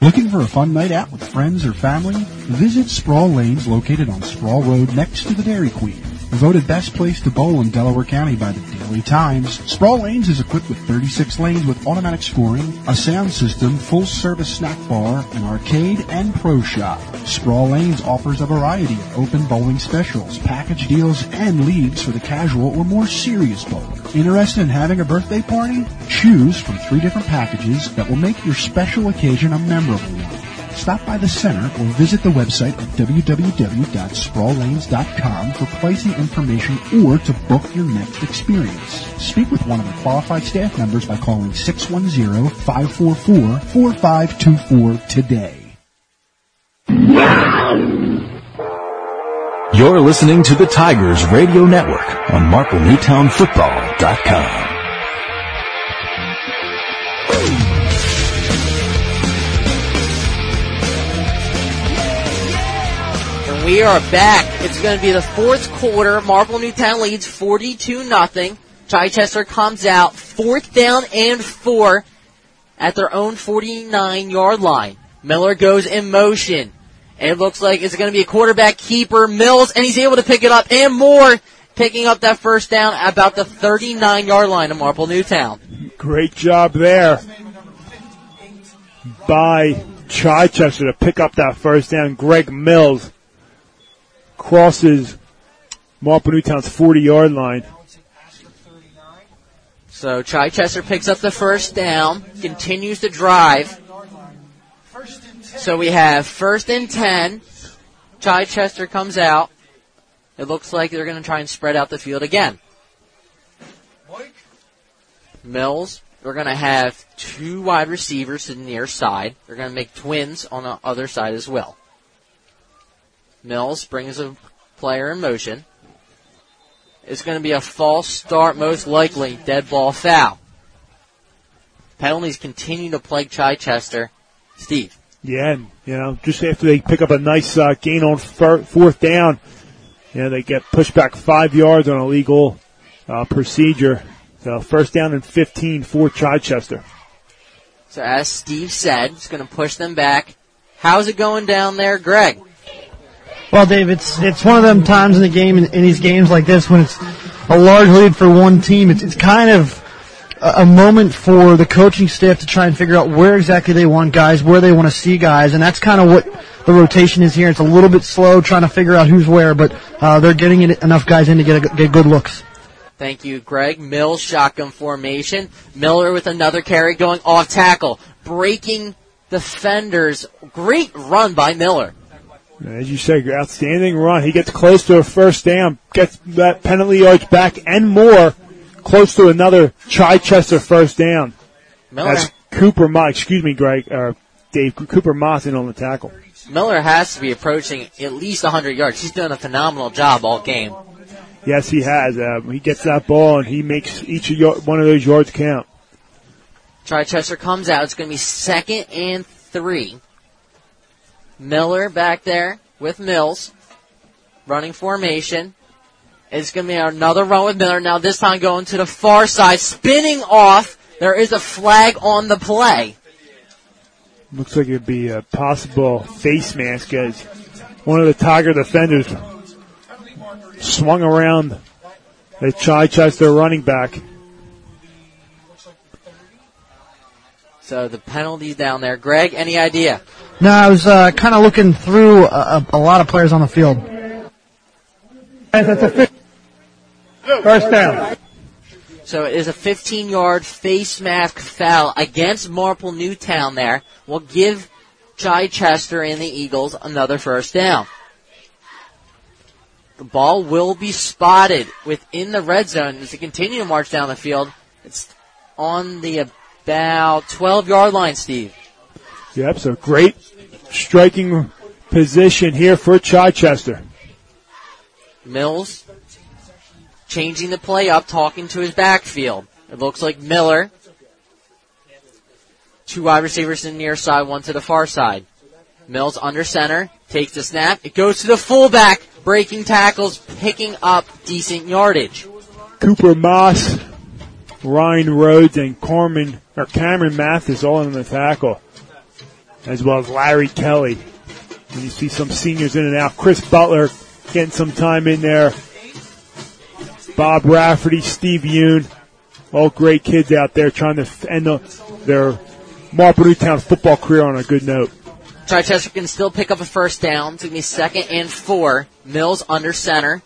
Looking for a fun night out with friends or family? Visit Sproul Lanes located on Sproul Road next to the Dairy Queen. Voted best place to bowl in Delaware County by the Times, Sproul Lanes is equipped with 36 lanes with automatic scoring, a sound system, full service snack bar, an arcade, and pro shop. Sproul Lanes offers a variety of open bowling specials, package deals, and leagues for the casual or more serious bowler. Interested in having a birthday party? Choose from three different packages that will make your special occasion a memorable one. Stop by the center or visit the website at www.sproullanes.com for pricing information or to book your next experience. Speak with one of our qualified staff members by calling 610-544-4524 today. You're listening to the Tigers Radio Network on MarpleNewtownFootball.com. we are back. It's going to be the fourth quarter. Marple Newtown leads 42 nothing. Chichester comes out fourth down and four at their own 49 yard line. Miller goes in motion. It looks like it's going to be a quarterback keeper, Mills, and he's able to pick it up and more, picking up that first down about the 39 yard line of Marple Newtown. Great job there by Chichester to pick up that first down. Greg Mills crosses Marple Newtown's 40 yard line. So Chichester picks up the first down, continues to drive. So we have first and 10. Chichester comes out. It looks like they're going to try and spread out the field again. Mills, we're going to have two wide receivers to the near side. They're going to make twins on the other side as well. Mills brings a player in motion. It's going to be a false start, most likely dead ball foul. Penalties continue to plague Chichester. Steve. Yeah, and, you know, just after they pick up a nice uh, gain on fir- fourth down, you know, they get pushed back five yards on a legal uh, procedure. So first down and 15 for Chichester. So as Steve said, it's going to push them back. How's it going down there, Greg? Well, Dave, it's it's one of them times in the game in, in these games like this when it's a large lead for one team. It's it's kind of a, moment for the coaching staff to try and figure out where exactly they want guys, where they want to see guys, and that's kind of what the rotation is here. It's a little bit slow trying to figure out who's where, but uh, they're getting enough guys in to get a, get good looks. Thank you, Greg. Mills shotgun formation. Miller with another carry going off tackle, breaking defenders. Great run by Miller. As you said, outstanding run. He gets close to a first down, gets that penalty yards back and more, close to another Chichester first down. Miller, As Cooper Moss, excuse me, Greg, or Dave, Cooper Moss in on the tackle. Miller has to be approaching at least 100 yards. He's done a phenomenal job all game. Yes, he has. Uh, he gets that ball and he makes each of your, one of those yards count. Chichester comes out. It's going to be second and three. Miller back there with Mills. Running formation. It's going to be another run with Miller. Now this time going to the far side, spinning off. There is a flag on the play. Looks like it'd be a possible face mask as one of the Tiger defenders swung around the Chichester running back. So the penalties down there. Greg, any idea? No, I was uh, kind of looking through a, a lot of players on the field. That's a. First down. So it is a 15 yard face mask foul against Marple Newtown there. Will give Chichester and the Eagles another first down. The ball will be spotted within the red zone as they continue to march down the field. It's on the about 12 yard line, Steve. Yep, so great striking position here for Chichester. Mills changing the play up, talking to his backfield. It looks like Miller. Two wide receivers to the near side, one to the far side. Mills under center, takes the snap. It goes to the fullback, breaking tackles, picking up decent yardage. Cooper Moss, Ryan Rhodes, and Corman or Cameron Mathis all in the tackle. As well as Larry Kelly. And you see some seniors in and out. Chris Butler getting some time in there. Bob Rafferty, Steve Yoon, all great kids out there trying to end the, their Marple Newtown football career on a good note. Chichester can still pick up a first down. It's going to be second and four. Mills under center.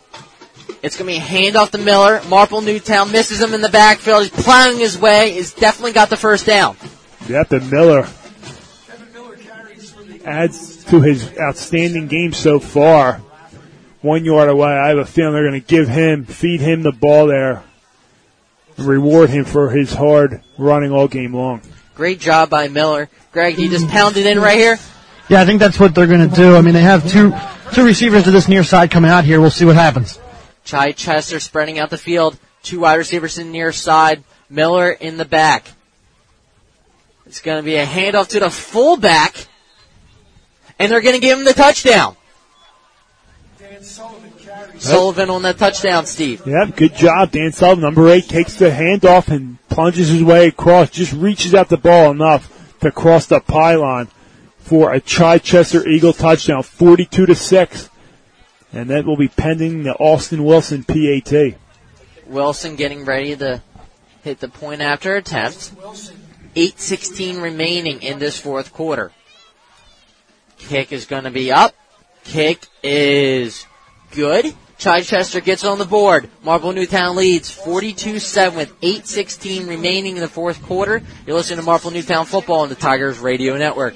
It's going to be a handoff to Miller. Marple Newtown misses him in the backfield. He's plowing his way. He's definitely got the first down. Yep, the Miller adds to his outstanding game so far. One yard away. I have a feeling they're going to give him, feed him the ball there, and reward him for his hard running all game long. Great job by Miller. Greg, he just pounded in right here. Yeah, I think that's what they're going to do. I mean, they have two two receivers to this near side coming out here. We'll see what happens. Chichester spreading out the field. Two wide receivers in the near side. Miller in the back. It's going to be a handoff to the fullback. And they're going to give him the touchdown. Sullivan on that touchdown, Steve. Yep, good job, Dan Sullivan. Number eight takes the handoff and plunges his way across, just reaches out the ball enough to cross the pylon for a Chichester Eagle touchdown, 42 to 6. And that will be pending the Austin Wilson PAT. Wilson getting ready to hit the point after attempt. 8.16 remaining in this fourth quarter. Kick is going to be up. Kick is good. Chichester gets on the board. Marple Newtown leads 42-7 with 8.16 remaining in the fourth quarter. You're listening to Marple Newtown football on the Tigers Radio Network.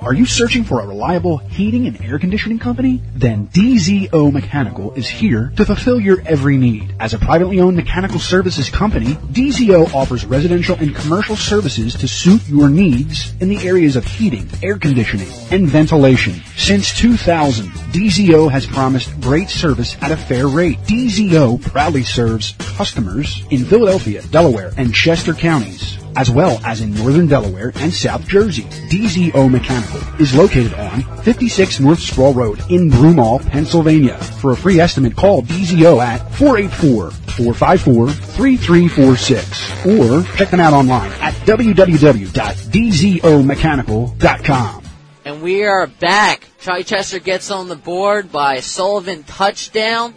Are you searching for a reliable heating and air conditioning company? Then DZO Mechanical is here to fulfill your every need. As a privately owned mechanical services company, DZO offers residential and commercial services to suit your needs in the areas of heating, air conditioning, and ventilation. Since 2000, DZO has promised great service at a fair rate. DZO proudly serves customers in Philadelphia, Delaware, and Chester counties as well as in northern Delaware and South Jersey. DZO Mechanical is located on 56 North Sproul Road in Broomall, Pennsylvania. For a free estimate, call DZO at 484-454-3346 or check them out online at www.dzomechanical.com. And we are back. Chichester gets on the board by Sullivan touchdown.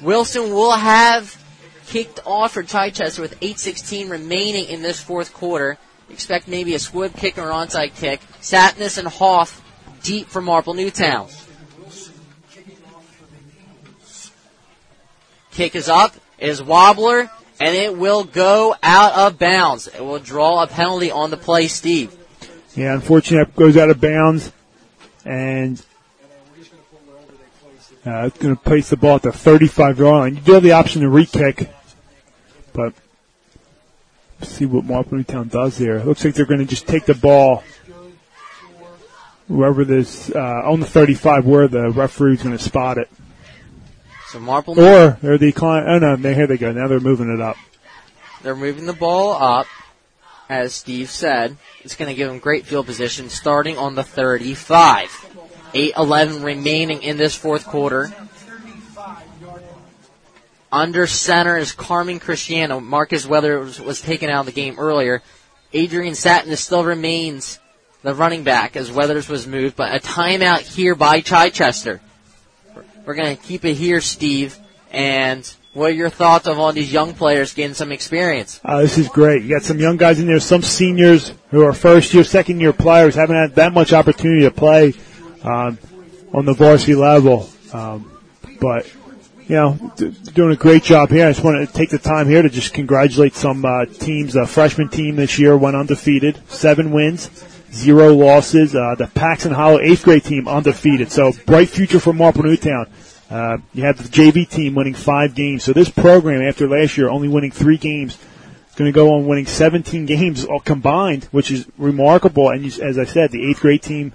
Wilson will have kicked off for Chichester with 8.16 remaining in this fourth quarter. Expect maybe a squib kick or onside kick. Sapness and Hoff deep for Marple Newtown. Kick is up, is wobbler, and it will go out of bounds. It will draw a penalty on the play, Steve. Yeah, unfortunately, it goes out of bounds, and uh, it's going to place the ball at the 35 yard line. You do have the option to re-kick, but see what Marple Newtown does here. It looks like they're going to just take the ball wherever this uh, on the 35 where the referee's going to spot it. So Marple Or they're decline. Oh no, here they go. Now they're moving it up. They're moving the ball up, as Steve said. It's going to give them great field position starting on the 35. 8-11 remaining in this fourth quarter. Under center is Carmen Cristiano. Marcus Weather was, was taken out of the game earlier. Adrian Satin still remains the running back as Weathers was moved, but a timeout here by Chichester. We're going to keep it here, Steve. And what are your thoughts of all these young players getting some experience? Uh, this is great. You got some young guys in there, some seniors who are first year, second year players, haven't had that much opportunity to play um, on the varsity level. Um, but you know, doing a great job here. I just want to take the time here to just congratulate some uh, teams. The freshman team this year went undefeated, seven wins, zero losses. Uh, the Paxon Hollow eighth grade team undefeated. So bright future for Marple Newtown. Uh, you have the JV team winning five games. So this program, after last year only winning three games, is going to go on winning 17 games all combined, which is remarkable. And as I said, the eighth grade team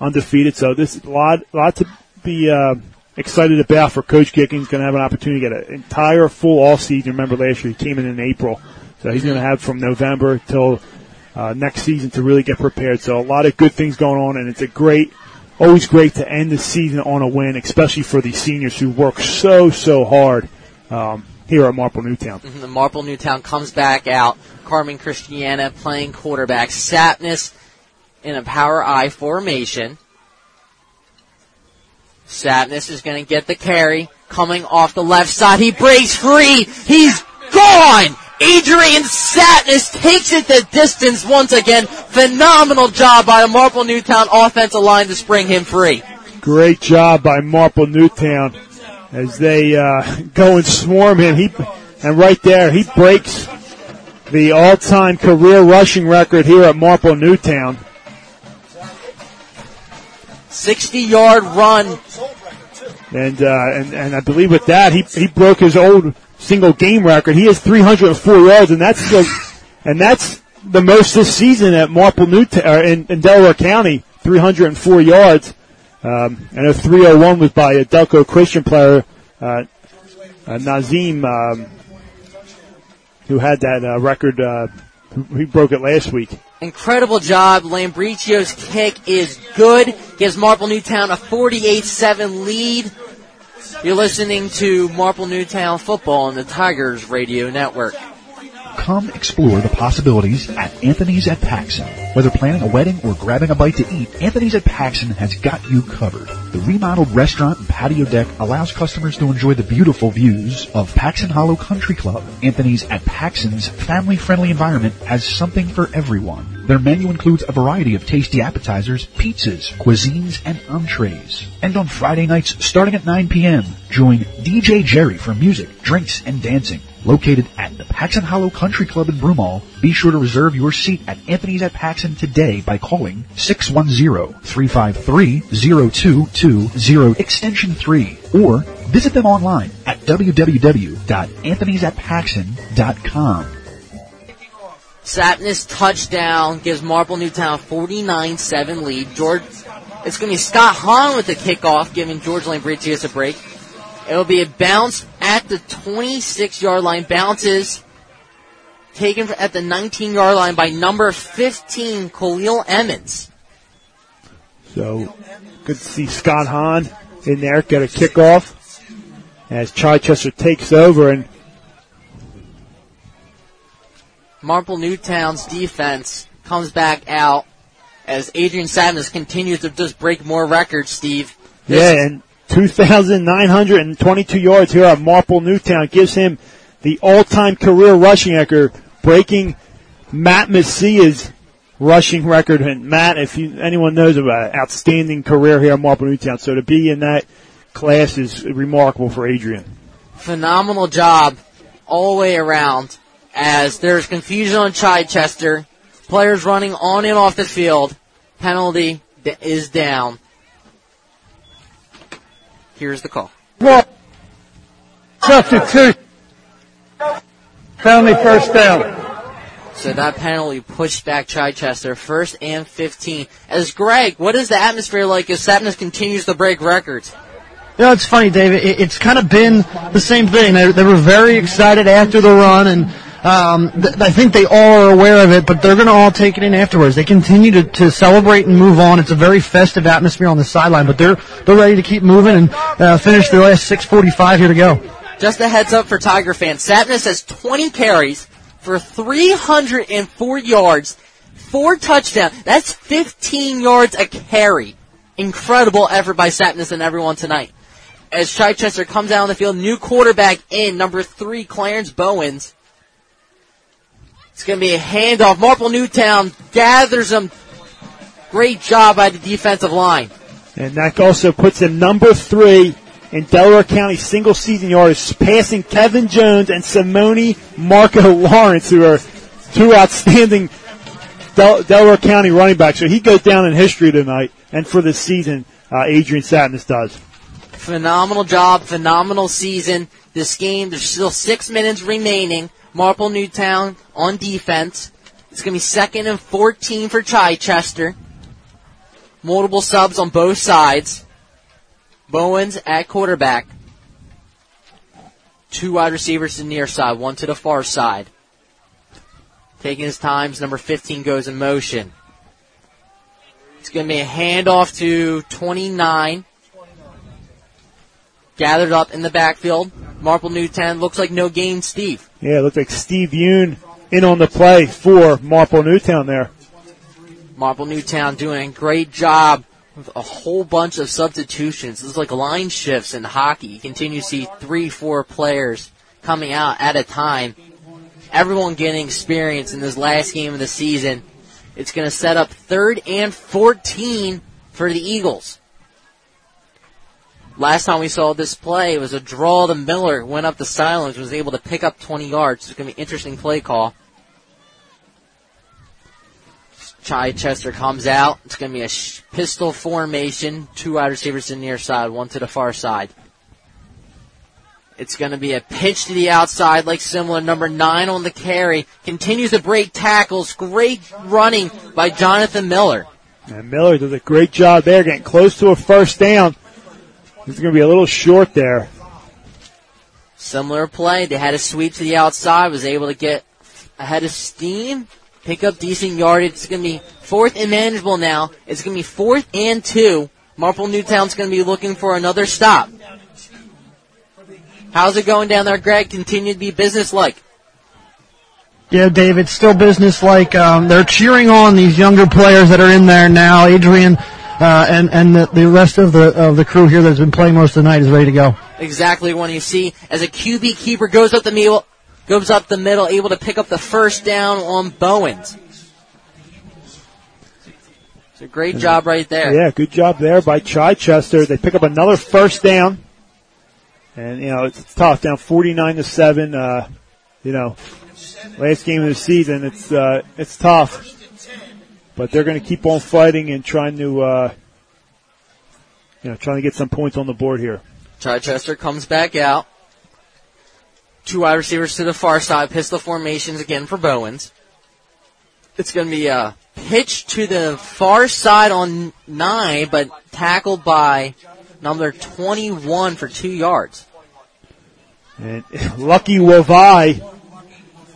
undefeated. So this lot, lot to be uh, excited about for Coach Gickings. Going to have an opportunity to get an entire full off season. Remember last year he came in in April, so he's going to have from November till uh, next season to really get prepared. So a lot of good things going on, and it's a great, always great to end the season on a win, especially for these seniors who work so so hard um, here at Marple Newtown. The Marple Newtown comes back out. Carmen Cristiano playing quarterback. Sapness in a power I formation. Sapness is going to get the carry. Coming off the left side. He breaks free. He's gone! Adrian Sapness takes it the distance once again. Phenomenal job by the Marple Newtown offensive line to spring him free. Great job by Marple Newtown as they uh, go and swarm him. He and right there he breaks the all-time career rushing record here at Marple Newtown. 60-yard run and uh, and and I believe with that he he broke his old single game record. He has 304 yards, and that's still, and that's the most this season at Marple Newtown in, in Delaware County. 304 yards. Um, know 301 was by a Delco Christian player, uh, uh, Nazim, um, who had that uh, record. Uh, he broke it last week. Incredible job. Lambricio's kick is good. Gives Marple Newtown a 48-7 lead. You're listening to Marple Newtown Football on the Tigers Radio Network. Come explore the possibilities at Anthony's at Paxon. Whether planning a wedding or grabbing a bite to eat, Anthony's at Paxon has got you covered. The remodeled restaurant and patio deck allows customers to enjoy the beautiful views of Paxon Hollow Country Club. Anthony's at Paxon's family-friendly environment has something for everyone. Their menu includes a variety of tasty appetizers, pizzas, cuisines, and entrees. And on Friday nights, starting at 9 p.m., join DJ Jerry for music, drinks, and dancing. Located at the Paxon Hollow Country Club in Broomall, be sure to reserve your seat at Anthony's at Paxon today by calling 610-353-0220 extension 3 or visit them online at www.anthonysatpaxon.com. Sapness touchdown gives Marple Newtown 49-7 lead. George, it's going to be Scott Hahn with the kickoff, giving George Lambritius a break. It'll be a bounce at the 26 yard line. Bounces taken at the 19 yard line by number 15, Khalil Emmons. So good to see Scott Hahn in there get a kickoff as Chichester takes over and Marple Newtown's defense comes back out as Adrian Sapness continues to just break more records, Steve. This yeah, and 2,922 yards here at Marple Newtown gives him the all-time career rushing record, breaking Matt Messiah's rushing record. And Matt, if you, anyone knows about it, outstanding career here at Marple Newtown. So to be in that class is remarkable for Adrian. Phenomenal job all the way around as there's confusion on Chichester. Players running on and off the field. Penalty is down. Here's the call. Well, substitute. Family first down. So that penalty pushed back Chichester first and 15. As Greg, what is the atmosphere like as Sapness continues to break records? You know, it's funny, David. it's kind of been the same thing. They, they were very excited after the run, and um, th- I think they all are aware of it, but they're going to all take it in afterwards. They continue to, to celebrate and move on. It's a very festive atmosphere on the sideline, but they're they're ready to keep moving and uh, finish their last 6:45 here to go. Just a heads up for Tiger fans: Sapness has 20 carries for 304 yards, four touchdowns. That's 15 yards a carry. Incredible effort by Sapness and everyone tonight. As Chichester comes out on the field, new quarterback in number three, Clarence Bowens. It's going to be a handoff. Marple Newtown gathers them. Great job by the defensive line. And that also puts him number three in Delaware County single season yards, passing Kevin Jones and Simone Marco Lawrence, who are two outstanding Del- Delaware County running backs. So he goes down in history tonight, and for the season, uh, Adrian Sapness does. Phenomenal job, phenomenal season. This game, there's still six minutes remaining. Marple Newtown on defense. It's going to be second and 14 for Chichester. Multiple subs on both sides. Bowens at quarterback. Two wide receivers to the near side, one to the far side. Taking his times, number 15 goes in motion. It's going to be a handoff to 29 gathered up in the backfield. Marple Newtown looks like no gain, Steve. Yeah, it looks like Steve Yoon in on the play for Marple Newtown there. Marple Newtown doing a great job with a whole bunch of substitutions. This is like line shifts in hockey. You continue to see three, four players coming out at a time. Everyone getting experience in this last game of the season. It's going to set up third and 14 for the Eagles. Last time we saw this play, it was a draw to Miller, went up the sidelines, was able to pick up 20 yards. It's going to be an interesting play call. Chichester comes out. It's going to be a sh- pistol formation. Two wide receivers to the near side, one to the far side. It's going to be a pitch to the outside, like similar. Number nine on the carry. Continues to break tackles. Great running by Jonathan Miller. And Miller does a great job there, getting close to a first down. He's going to be a little short there. Similar play. They had a sweep to the outside, was able to get ahead of steam, pick up decent yardage. It's going to be fourth and manageable now. It's going to be fourth and two. Marple Newtown's going to be looking for another stop. How's it going down there, Greg? Continue to be business-like. Yeah, David, still business like um, they're cheering on these younger players that are in there now. Adrian uh, and and the, the rest of the of the crew here that's been playing most of the night is ready to go. Exactly when you see as a QB keeper goes up the middle, goes up the middle, able to pick up the first down on Bowens. It's a great job right there. Yeah, good job there by Chichester. They pick up another first down. And, you know, it's tough down 49 to 7. Uh, you know, last game of the season, it's, uh, it's tough. But they're going to keep on fighting and trying to, uh, you know, trying to get some points on the board here. Chichester comes back out. Two wide receivers to the far side, pistol formations again for Bowens. It's going to be a pitch to the far side on nine, but tackled by number 21 for two yards. And Lucky Wavai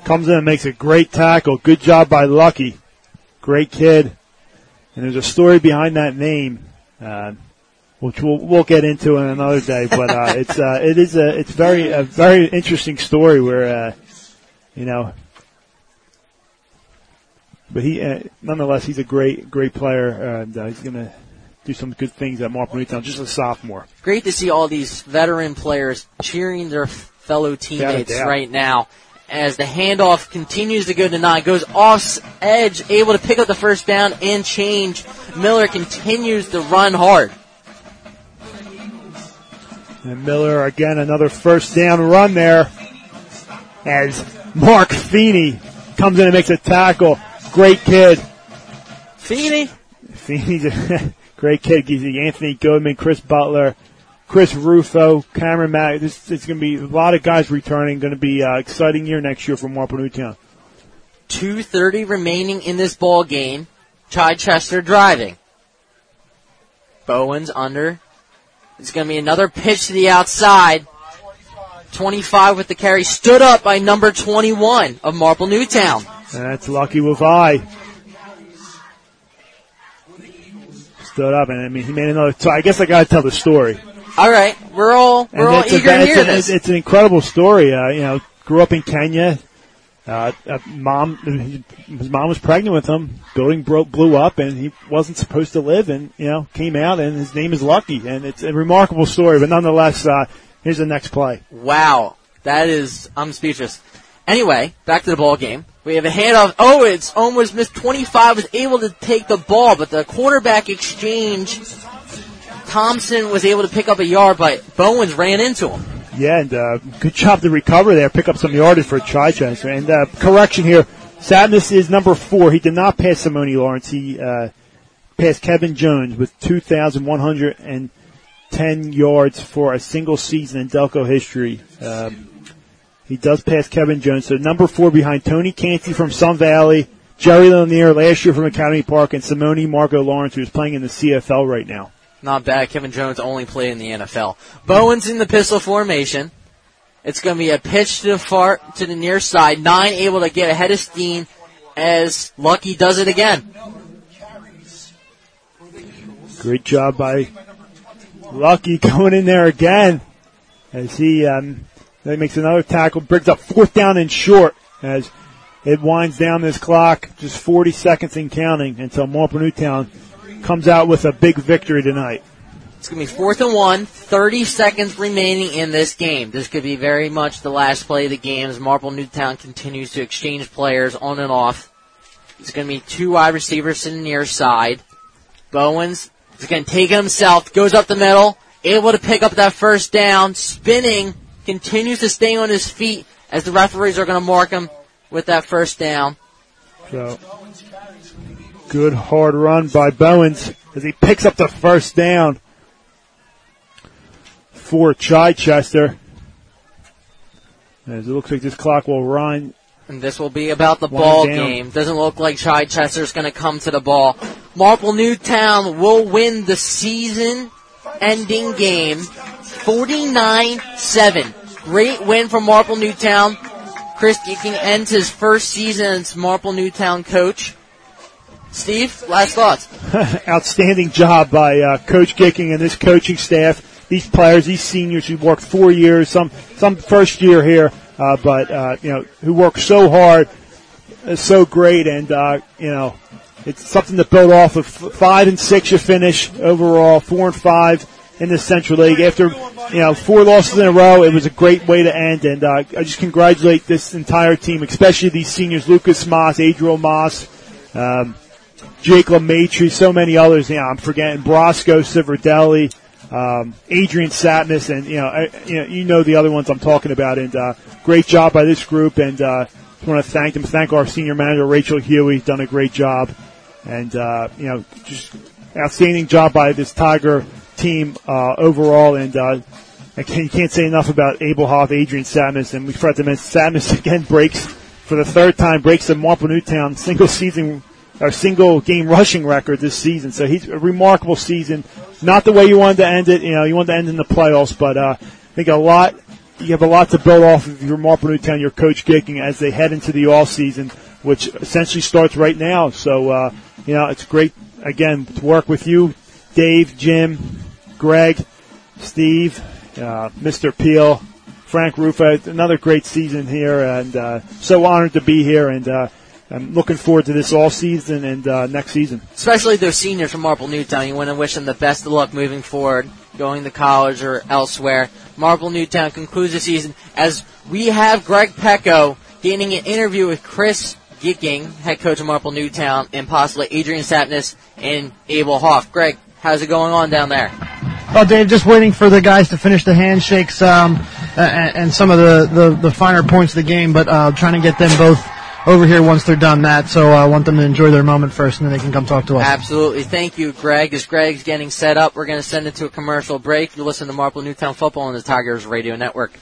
comes in and makes a great tackle. Good job by Lucky. Great kid. And there's a story behind that name, uh, which we'll, we'll get into in another day. But uh, it's uh, it is a it's very a very interesting story where uh, you know. But he, uh, nonetheless, he's a great great player, and uh, he's gonna do some good things at Marple Newtown. Just a sophomore. Great to see all these veteran players cheering their fellow teammates right now as the handoff continues to go to nine, goes off edge, able to pick up the first down and change. Miller continues to run hard. And Miller again another first down run there as Mark Feeney comes in and makes a tackle. Great kid. Feeney, Feeney's a great kid. Gives you Anthony Goodman, Chris Butler, Chris Rufo, Cameron Mack. This it's going to be a lot of guys returning. Going to be uh, exciting year next year for Marple Newtown. 2.30 remaining in this ball game. Chichester driving. Bowens under. It's going to be another pitch to the outside. 25 with the carry. Stood up by number 21 of Marple Newtown. That's Lucky Wavai. Stood up, and I mean, he made another. So I guess I got to tell the story. All right, we're all we're all it's a- eager to it's hear this. It's, an incredible story. Uh, you know, grew up in Kenya. Uh, uh, mom, his mom was pregnant with him. Building broke, blew up, and he wasn't supposed to live. And you know, came out, and his name is Lucky. And it's a remarkable story. But nonetheless, uh, here's the next play. Wow, that is I'm speechless. Anyway, back to the ball game. We have a handoff. Oh, it's almost missed. 25 was able to take the ball, but the quarterback exchange. Thompson was able to pick up a yard, but Bowens ran into him. Yeah, and uh, good job to recover there, pick up some yardage for Chichester. And uh, correction here, Sapness is number four. He did not pass Simone Lawrence. He uh, passed Kevin Jones with 2,110 yards for a single season in Delco history. Um, he does pass Kevin Jones. So number four behind Tony Canty from Sun Valley, Jerry Lanier last year from Academy Park, and Simone Marco Lawrence, who's playing in the CFL right now. Not bad. Kevin Jones only played in the NFL. Bowens in the pistol formation. It's going to be a pitch to the far to the near side. Nine able to get ahead of Steen as Lucky does it again. Great job by Lucky going in there again as he um, makes another tackle, brings up fourth down and short as it winds down this clock, just 40 seconds in counting until Marple Newtown comes out with a big victory tonight. It's going to be fourth and one, 30 seconds remaining in this game. This could be very much the last play of the game as Marple Newtown continues to exchange players on and off. It's going to be two wide receivers sitting near side. Bowens is going to take it himself, goes up the middle, able to pick up that first down, spinning, continues to stay on his feet as the referees are going to mark him with that first down. So, good hard run by Bowens as he picks up the first down for Chichester. As it looks like this clock will run. And this will be about the ball down. game. Doesn't look like Chichester's going to come to the ball. Marple Newtown will win the season ending game 49-7. Great win for Marple Newtown. Chris Gicking ends his first season as Marple Newtown coach. Steve, last thoughts. Outstanding job by uh, Coach Gicking and this coaching staff. These players, these seniors who worked four years, some some first year here, uh, but uh, you know who worked so hard, uh, so great, and uh, you know it's something to build off of. Five and six you finish overall, four and five in the Central League. After you know four losses in a row, it was a great way to end, and uh, I just congratulate this entire team, especially these seniors: Lucas Moss, Adriel Moss. Um, Jake LeMaitre, so many others. Yeah, I'm forgetting Brosco, Civerdelli, um, Adrian Sapness, and you know, I, you know, you know the other ones I'm talking about. And uh, great job by this group, and uh, just want to thank them. Thank our senior manager Rachel Huey, done a great job, and uh, you know, just outstanding job by this Tiger team uh, overall. And uh, I can't, you can't say enough about Abel Hoff, Adrian Sapness, and we forgot to mention Sapness again breaks for the third time breaks the Marple Newtown single season our single game rushing record this season. So he's a remarkable season. Not the way you wanted to end it. You know, you wanted to end in the playoffs, but uh, I think a lot. You have a lot to build off of your Marple Newtown, your coach Gicking as they head into the all season, which essentially starts right now. So uh, you know, it's great again to work with you, Dave, Jim, Greg, Steve, uh, Mr. Peel, Frank Rufa. Another great season here, and uh, so honored to be here. And uh, I'm looking forward to this all season and uh, next season. Especially those seniors from Marple Newtown. You want to wish them the best of luck moving forward, going to college or elsewhere. Marple Newtown concludes the season as we have Greg Pecko getting an interview with Chris Gicking, head coach of Marple Newtown, and possibly Adrian Sapness and Abel Hoff. Greg, how's it going on down there? Well, Dave, just waiting for the guys to finish the handshakes um, and, and some of the, the, the finer points of the game, but uh, trying to get them both over here once they're done that. So uh, I want them to enjoy their moment first, and then they can come talk to us. Absolutely. Thank you, Greg. As Greg's getting set up, we're going to send it to a commercial break. You listen to Marple Newtown Football on the Tigers Radio Network.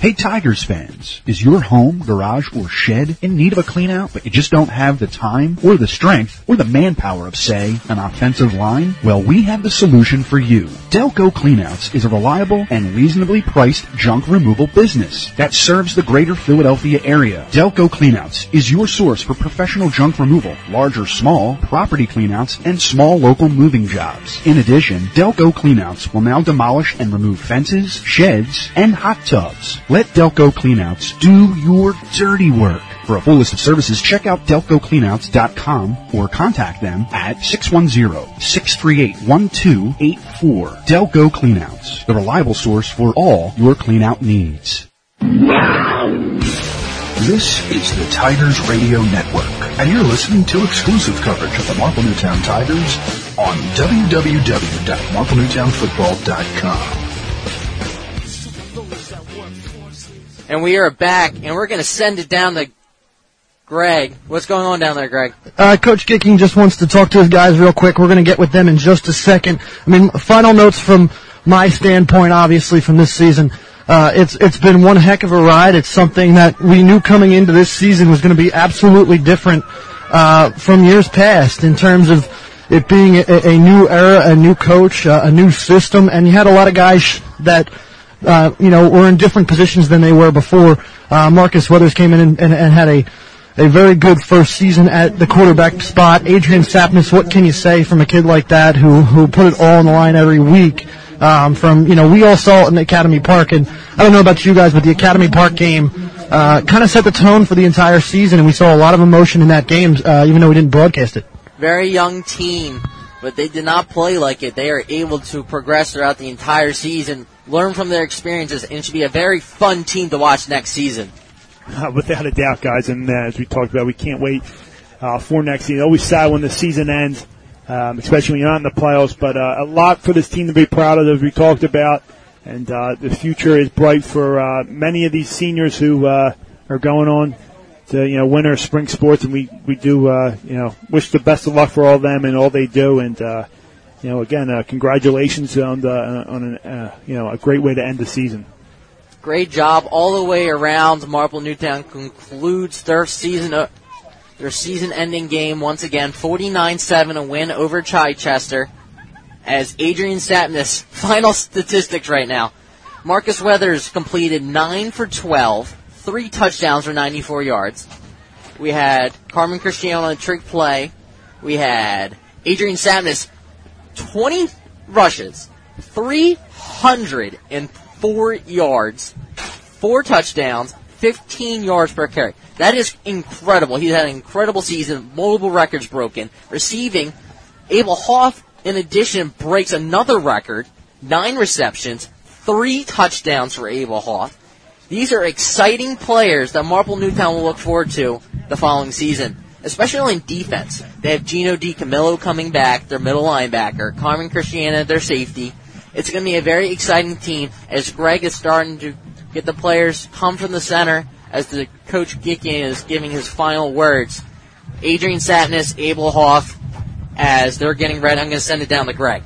Hey Tigers fans, is your home, garage, or shed in need of a clean out, but you just don't have the time, or the strength, or the manpower of, say, an offensive line? Well, we have the solution for you. Delco Cleanouts is a reliable and reasonably priced junk removal business that serves the greater Philadelphia area. Delco Cleanouts is your source for professional junk removal, large or small, property cleanouts, and small local moving jobs. In addition, Delco Cleanouts will now demolish and remove fences, sheds, and hot tubs. Let Delco Cleanouts do your dirty work. For a full list of services, check out delcocleanouts.com or contact them at 610-638-1284. Delco Cleanouts, the reliable source for all your cleanout needs. This is the Tigers Radio Network, and you're listening to exclusive coverage of the Marple Newtown Tigers on www.marplenewtownfootball.com. And we are back, and we're going to send it down to Greg. What's going on down there, Greg? Uh, Coach Gicking just wants to talk to his guys real quick. We're going to get with them in just a second. I mean, final notes from my standpoint, obviously, from this season. Uh, it's it's been one heck of a ride. It's something that we knew coming into this season was going to be absolutely different uh, from years past in terms of it being a, a new era, a new coach, uh, a new system, and you had a lot of guys that uh, you know were in different positions than they were before. Uh, Marcus Weathers came in and, and, and had a a very good first season at the quarterback spot. Adrian Sapness, what can you say from a kid like that who who put it all on the line every week? Um, from you know, we all saw it in Academy Park, and I don't know about you guys, but the Academy Park game uh, kind of set the tone for the entire season, and we saw a lot of emotion in that game, uh, even though we didn't broadcast it. Very young team, but they did not play like it. They are able to progress throughout the entire season, learn from their experiences, and it should be a very fun team to watch next season. Without a doubt, guys. And uh, as we talked about, we can't wait uh, for next season. Always sad when the season ends, um, especially when you're not in the playoffs. But uh, a lot for this team to be proud of, as we talked about. And uh, the future is bright for uh, many of these seniors who uh, are going on to you know winter spring sports, and we we do uh, you know wish the best of luck for all of them and all they do. And uh, you know again, uh, congratulations on the on an, uh, you know a great way to end the season. Great job all the way around. Marple Newtown concludes their season, uh, their season-ending game once again, 49-7, a win over Chichester. As Adrian Sapness, final statistics right now. Marcus Weathers completed 9 for 12, three touchdowns for 94 yards. We had Carmen Cristiano on a trick play. We had Adrian Sapness, 20 rushes, 304 yards, four touchdowns, 15 yards per carry. That is incredible. He's had an incredible season, multiple records broken. Receiving, Abel Hoff, in addition, breaks another record, nine receptions, three touchdowns for Abel Hoff. These are exciting players that Marple Newtown will look forward to the following season, especially in defense. They have Gino DiCamillo coming back, their middle linebacker, Carmen Cristiano, their safety. It's going to be a very exciting team as Greg is starting to get the players come from the center as the coach Gicking is giving his final words. Adrian Sapness, Abel Hoff, as they're getting ready. I'm going to send it down to Greg.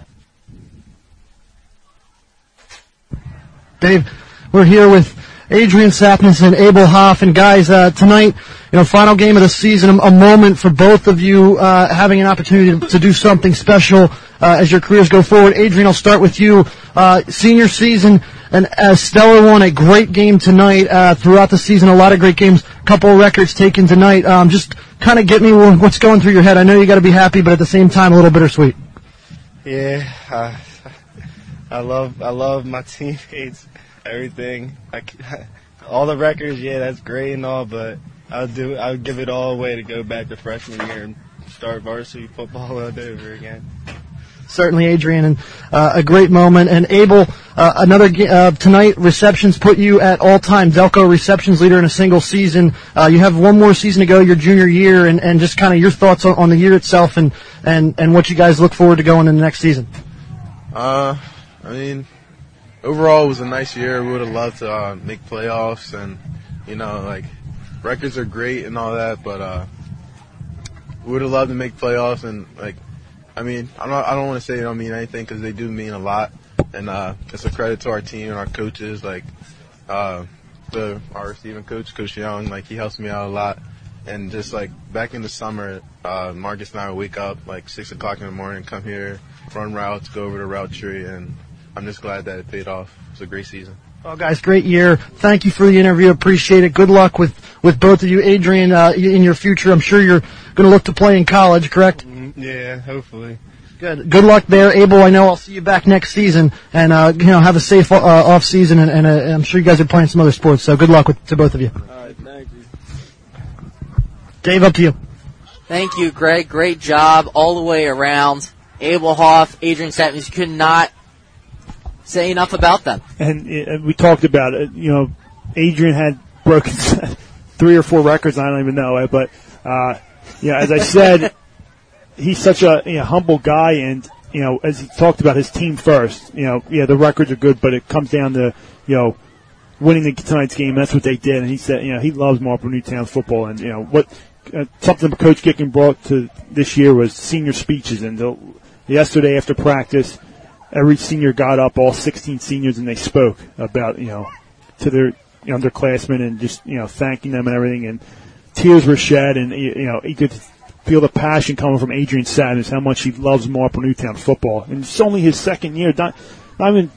Dave, we're here with Adrian Sapness and Abel Hoff. And guys, uh, tonight, you know, final game of the season, a moment for both of you uh, having an opportunity to, do something special uh, as your careers go forward. Adrian, I'll start with you. Uh, senior season, and uh, stellar one, a great game tonight. Uh, throughout the season, a lot of great games, couple of records taken tonight. Um, just kind of get me what's going through your head. I know you got to be happy, but at the same time, a little bittersweet. Yeah, I love I love my teammates, everything. I, all the records, yeah, that's great and all, but I'll do I'll give it all away to go back to freshman year and start varsity football all over again. Certainly, Adrian, and uh, a great moment. And Abel, uh, another uh, tonight receptions put you at all-time Delco receptions leader in a single season. Uh, you have one more season to go, your junior year, and, and just kind of your thoughts on, on the year itself and, and, and what you guys look forward to going in the next season. Uh, I mean, overall it was a nice year. We would have loved to uh, make playoffs, and you know, like records are great and all that, but uh, we would have loved to make playoffs. And like, I mean, I'm not, I don't want to say they don't mean anything because they do mean a lot, and uh, it's a credit to our team and our coaches. Like, uh, the our receiving coach, Coach Young, like he helps me out a lot. And just like back in the summer, uh, Marcus and I would wake up like six o'clock in the morning, come here, run routes, go over the route tree, and I'm just glad that it paid off. It was a great season. Well, guys, great year. Thank you for the interview. Appreciate it. Good luck with, with both of you. Adrian, uh, in your future, I'm sure you're going to look to play in college, correct? Yeah, hopefully. Good. Good luck there, Abel. I know I'll see you back next season, and uh, you know have a safe uh, off season, and, and uh, I'm sure you guys are playing some other sports. So good luck with, to both of you. All right, thank you. Dave, up to you. Thank you, Greg. Great job all the way around. Abel Hoff, Adrian Sapness, you could not say enough about them. And uh, we talked about it. You know, Adrian had broken three or four records. I don't even know it, but uh, yeah, as I said, he's such a you know, humble guy, and you know, as he talked about his team first. You know, yeah, the records are good, but it comes down to you know winning the tonight's game. That's what they did, and he said, you know, he loves Marple Newtown football, and you know what. Uh, something Coach Gicking brought to this year was senior speeches, and the, yesterday after practice, every senior got up, all 16 seniors, and they spoke about, you know, to their underclassmen and just, you know, thanking them and everything. And tears were shed, and, you know, you could feel the passion coming from Adrian Sapness, how much he loves Marple Newtown football. And it's only his second year, not, not even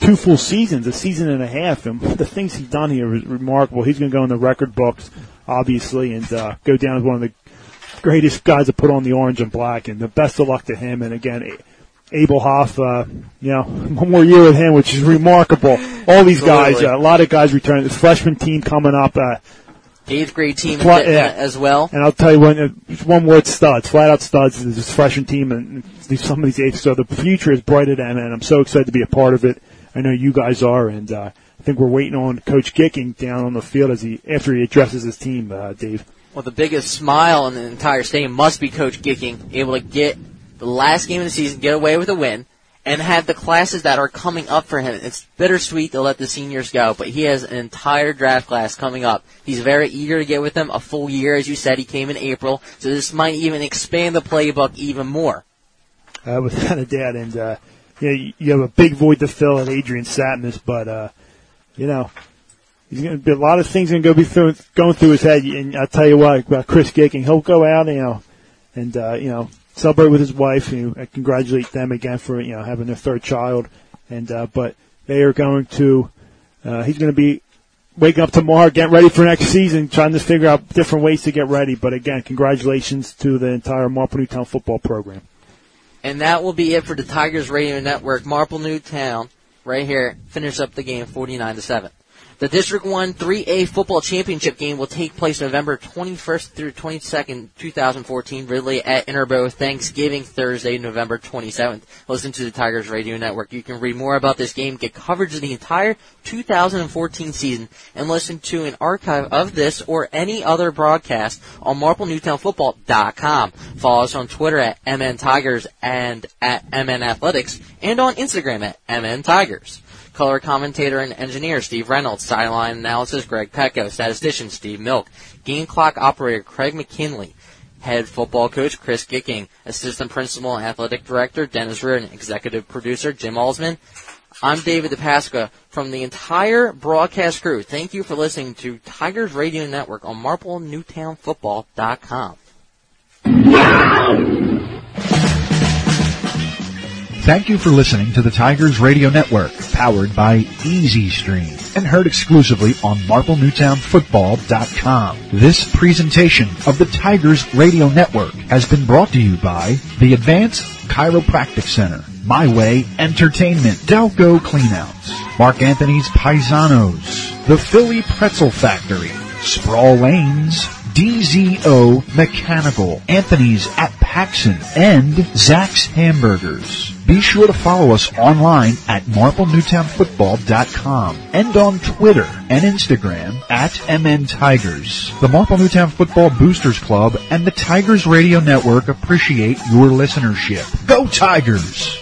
two full seasons, a season and a half. And the things he's done here is remarkable. He's going to go in the record books, obviously, and uh, go down as one of the greatest guys to put on the orange and black. And the best of luck to him. And again, Abel Hoff, uh, you know, one more year with him, which is remarkable. All these guys, uh, a lot of guys returning. The freshman team coming up, uh, Eighth grade team yeah. as well. and I'll tell you one, uh, one word studs, flat out studs. This freshman team and these, some of these eighths. So the future is bright at and I'm so excited to be a part of it. I know you guys are, and uh, I think we're waiting on Coach Gicking down on the field as he after he addresses his team, uh, Dave. Well, the biggest smile in the entire stadium must be Coach Gicking, able to get the last game of the season, get away with a win, and have the classes that are coming up for him. It's bittersweet to let the seniors go, but he has an entire draft class coming up. He's very eager to get with them a full year, as you said. He came in April, so this might even expand the playbook even more. uh, without a doubt. And uh, you, know, you, have a big void to fill at Adrian Sapness, but uh, you know, he's going to be a lot of things going to be through, going through his head. And I'll tell you what, about Chris Gicking, he'll go out, you know, and uh, you know, celebrate with his wife. You know, congratulate them again for you know having their third child. And uh, but they are going to, uh, he's going to be waking up tomorrow, getting ready for next season, trying to figure out different ways to get ready. But again, congratulations to the entire Marple Newtown football program. And that will be it for the Tigers Radio Network. Marple Newtown, right here, finish up the game 49 to 7. The District 1 3A football championship game will take place November 21st through 22nd, 2014, Ridley at Interboro Thanksgiving Thursday, November 27th. Listen to the Tigers Radio Network. You can read more about this game, get coverage of the entire 2014 season, and listen to an archive of this or any other broadcast on MarpleNewtownFootball.com. Follow us on Twitter at MN Tigers and at MN Athletics, and on Instagram at MN Tigers. Color commentator and engineer Steve Reynolds, sideline analysis Greg Pecko, statistician Steve Milk, game clock operator Craig McKinley, head football coach Chris Gicking, assistant principal and athletic director Dennis Reardon, executive producer Jim Alsman. I'm David DiPasqua from the entire broadcast crew. Thank you for listening to Tigers Radio Network on MarpleNewtownFootball.com. Thank you for listening to the Tigers Radio Network, powered by Easy Stream, and heard exclusively on MarpleNewtownFootball.com. This presentation of the Tigers Radio Network has been brought to you by the Advanced Chiropractic Center, My Way Entertainment, Delco Cleanouts, Mark Anthony's Paisanos, the Philly Pretzel Factory, Sproul Lanes, DZO Mechanical, Anthony's at Paxon, and Zach's Hamburgers. Be sure to follow us online at MarpleNewtownFootball.com and on Twitter and Instagram at MN Tigers. The Marple Newtown Football Boosters Club and the Tigers Radio Network appreciate your listenership. Go Tigers!